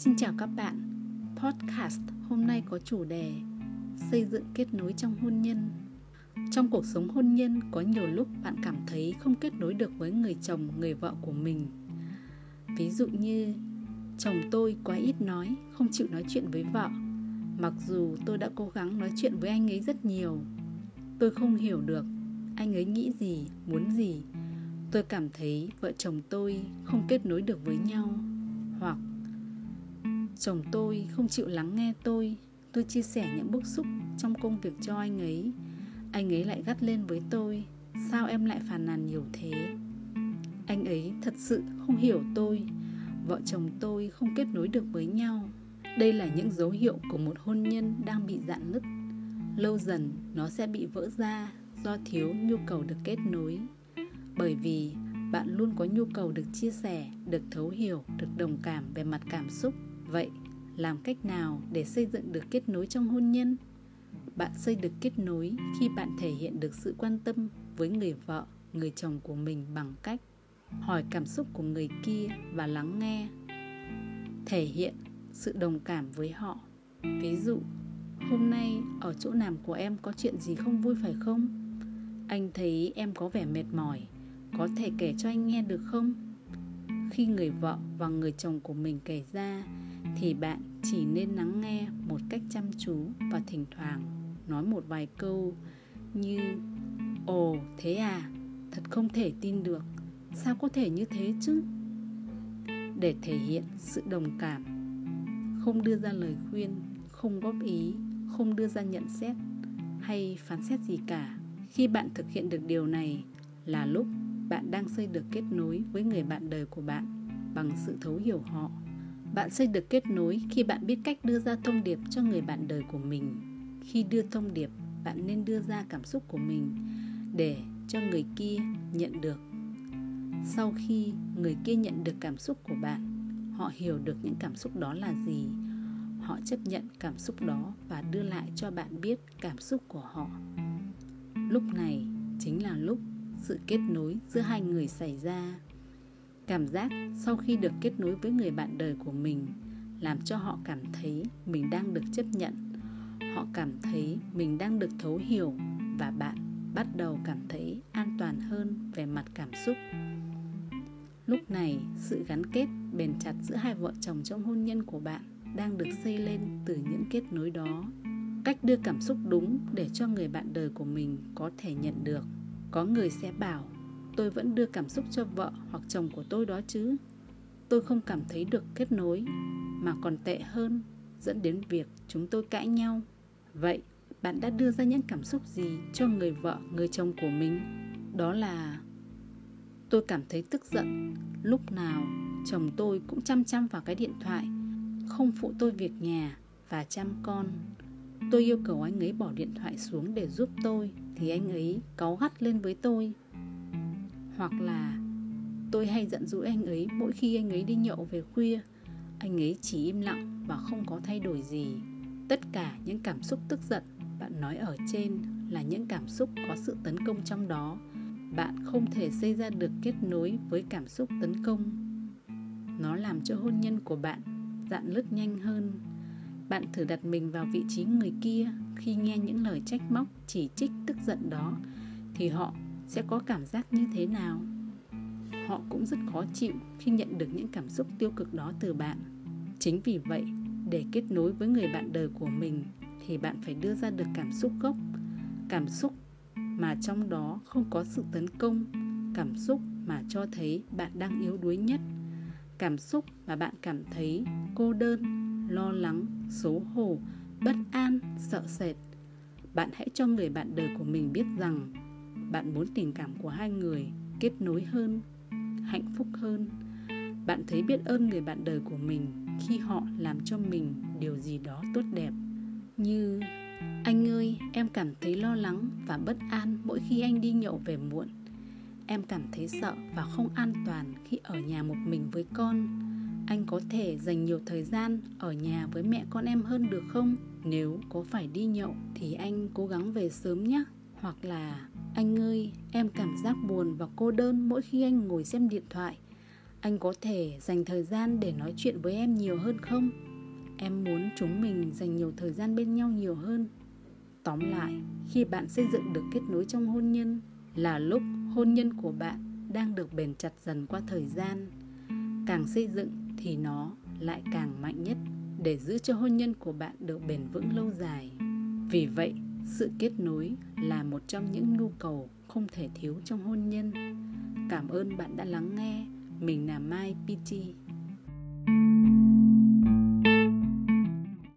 Xin chào các bạn. Podcast hôm nay có chủ đề xây dựng kết nối trong hôn nhân. Trong cuộc sống hôn nhân có nhiều lúc bạn cảm thấy không kết nối được với người chồng, người vợ của mình. Ví dụ như chồng tôi quá ít nói, không chịu nói chuyện với vợ. Mặc dù tôi đã cố gắng nói chuyện với anh ấy rất nhiều. Tôi không hiểu được anh ấy nghĩ gì, muốn gì. Tôi cảm thấy vợ chồng tôi không kết nối được với nhau. Hoặc chồng tôi không chịu lắng nghe tôi. Tôi chia sẻ những bức xúc trong công việc cho anh ấy. Anh ấy lại gắt lên với tôi. Sao em lại phàn nàn nhiều thế? Anh ấy thật sự không hiểu tôi. Vợ chồng tôi không kết nối được với nhau. Đây là những dấu hiệu của một hôn nhân đang bị dạn nứt. Lâu dần, nó sẽ bị vỡ ra do thiếu nhu cầu được kết nối. Bởi vì bạn luôn có nhu cầu được chia sẻ, được thấu hiểu, được đồng cảm về mặt cảm xúc. Vậy, làm cách nào để xây dựng được kết nối trong hôn nhân? Bạn xây được kết nối khi bạn thể hiện được sự quan tâm với người vợ, người chồng của mình bằng cách hỏi cảm xúc của người kia và lắng nghe. Thể hiện sự đồng cảm với họ. Ví dụ, hôm nay ở chỗ làm của em có chuyện gì không vui phải không? Anh thấy em có vẻ mệt mỏi, có thể kể cho anh nghe được không? Khi người vợ và người chồng của mình kể ra, thì bạn chỉ nên lắng nghe một cách chăm chú và thỉnh thoảng nói một vài câu như, ồ, thế à? Thật không thể tin được. Sao có thể như thế chứ? Để thể hiện sự đồng cảm, không đưa ra lời khuyên, không góp ý, không đưa ra nhận xét hay phán xét gì cả. Khi bạn thực hiện được điều này là lúc bạn đang xây được kết nối với người bạn đời của bạn bằng sự thấu hiểu họ. Bạn xây được kết nối khi bạn biết cách đưa ra thông điệp cho người bạn đời của mình. Khi đưa thông điệp, bạn nên đưa ra cảm xúc của mình để cho người kia nhận được. Sau khi người kia nhận được cảm xúc của bạn, họ hiểu được những cảm xúc đó là gì. Họ chấp nhận cảm xúc đó và đưa lại cho bạn biết cảm xúc của họ. Lúc này chính là lúc sự kết nối giữa hai người xảy ra. Cảm giác sau khi được kết nối với người bạn đời của mình làm cho họ cảm thấy mình đang được chấp nhận. Họ cảm thấy mình đang được thấu hiểu và bạn bắt đầu cảm thấy an toàn hơn về mặt cảm xúc. Lúc này, sự gắn kết bền chặt giữa hai vợ chồng trong hôn nhân của bạn đang được xây lên từ những kết nối đó. Cách đưa cảm xúc đúng để cho người bạn đời của mình có thể nhận được có người sẽ bảo, tôi vẫn đưa cảm xúc cho vợ hoặc chồng của tôi đó chứ. Tôi không cảm thấy được kết nối, mà còn tệ hơn, dẫn đến việc chúng tôi cãi nhau. Vậy, bạn đã đưa ra những cảm xúc gì cho người vợ, người chồng của mình? Đó là, tôi cảm thấy tức giận. Lúc nào chồng tôi cũng chăm chăm vào cái điện thoại, không phụ tôi việc nhà và chăm con tôi yêu cầu anh ấy bỏ điện thoại xuống để giúp tôi, thì anh ấy cáu gắt lên với tôi. Hoặc là, tôi hay giận dỗi anh ấy mỗi khi anh ấy đi nhậu về khuya. Anh ấy chỉ im lặng và không có thay đổi gì. Tất cả những cảm xúc tức giận bạn nói ở trên là những cảm xúc có sự tấn công trong đó. Bạn không thể xây ra được kết nối với cảm xúc tấn công. Nó làm cho hôn nhân của bạn dạn lứt nhanh hơn bạn thử đặt mình vào vị trí người kia khi nghe những lời trách móc, chỉ trích, tức giận đó, thì họ sẽ có cảm giác như thế nào? Họ cũng rất khó chịu khi nhận được những cảm xúc tiêu cực đó từ bạn. Chính vì vậy, để kết nối với người bạn đời của mình thì bạn phải đưa ra được cảm xúc gốc. Cảm xúc mà trong đó không có sự tấn công, cảm xúc mà cho thấy bạn đang yếu đuối nhất. Cảm xúc mà bạn cảm thấy cô đơn, lo lắng xấu hổ, bất an, sợ sệt. Bạn hãy cho người bạn đời của mình biết rằng bạn muốn tình cảm của hai người kết nối hơn, hạnh phúc hơn. Bạn thấy biết ơn người bạn đời của mình khi họ làm cho mình điều gì đó tốt đẹp. Như, anh ơi, em cảm thấy lo lắng và bất an mỗi khi anh đi nhậu về muộn. Em cảm thấy sợ và không an toàn khi ở nhà một mình với con anh có thể dành nhiều thời gian ở nhà với mẹ con em hơn được không? Nếu có phải đi nhậu thì anh cố gắng về sớm nhé hoặc là, anh ơi, em cảm giác buồn và cô đơn mỗi khi anh ngồi xem điện thoại. Anh có thể dành thời gian để nói chuyện với em nhiều hơn không? Em muốn chúng mình dành nhiều thời gian bên nhau nhiều hơn. Tóm lại, khi bạn xây dựng được kết nối trong hôn nhân là lúc hôn nhân của bạn đang được bền chặt dần qua thời gian. Càng xây dựng thì nó lại càng mạnh nhất để giữ cho hôn nhân của bạn được bền vững lâu dài. Vì vậy, sự kết nối là một trong những nhu cầu không thể thiếu trong hôn nhân. Cảm ơn bạn đã lắng nghe. Mình là mai pt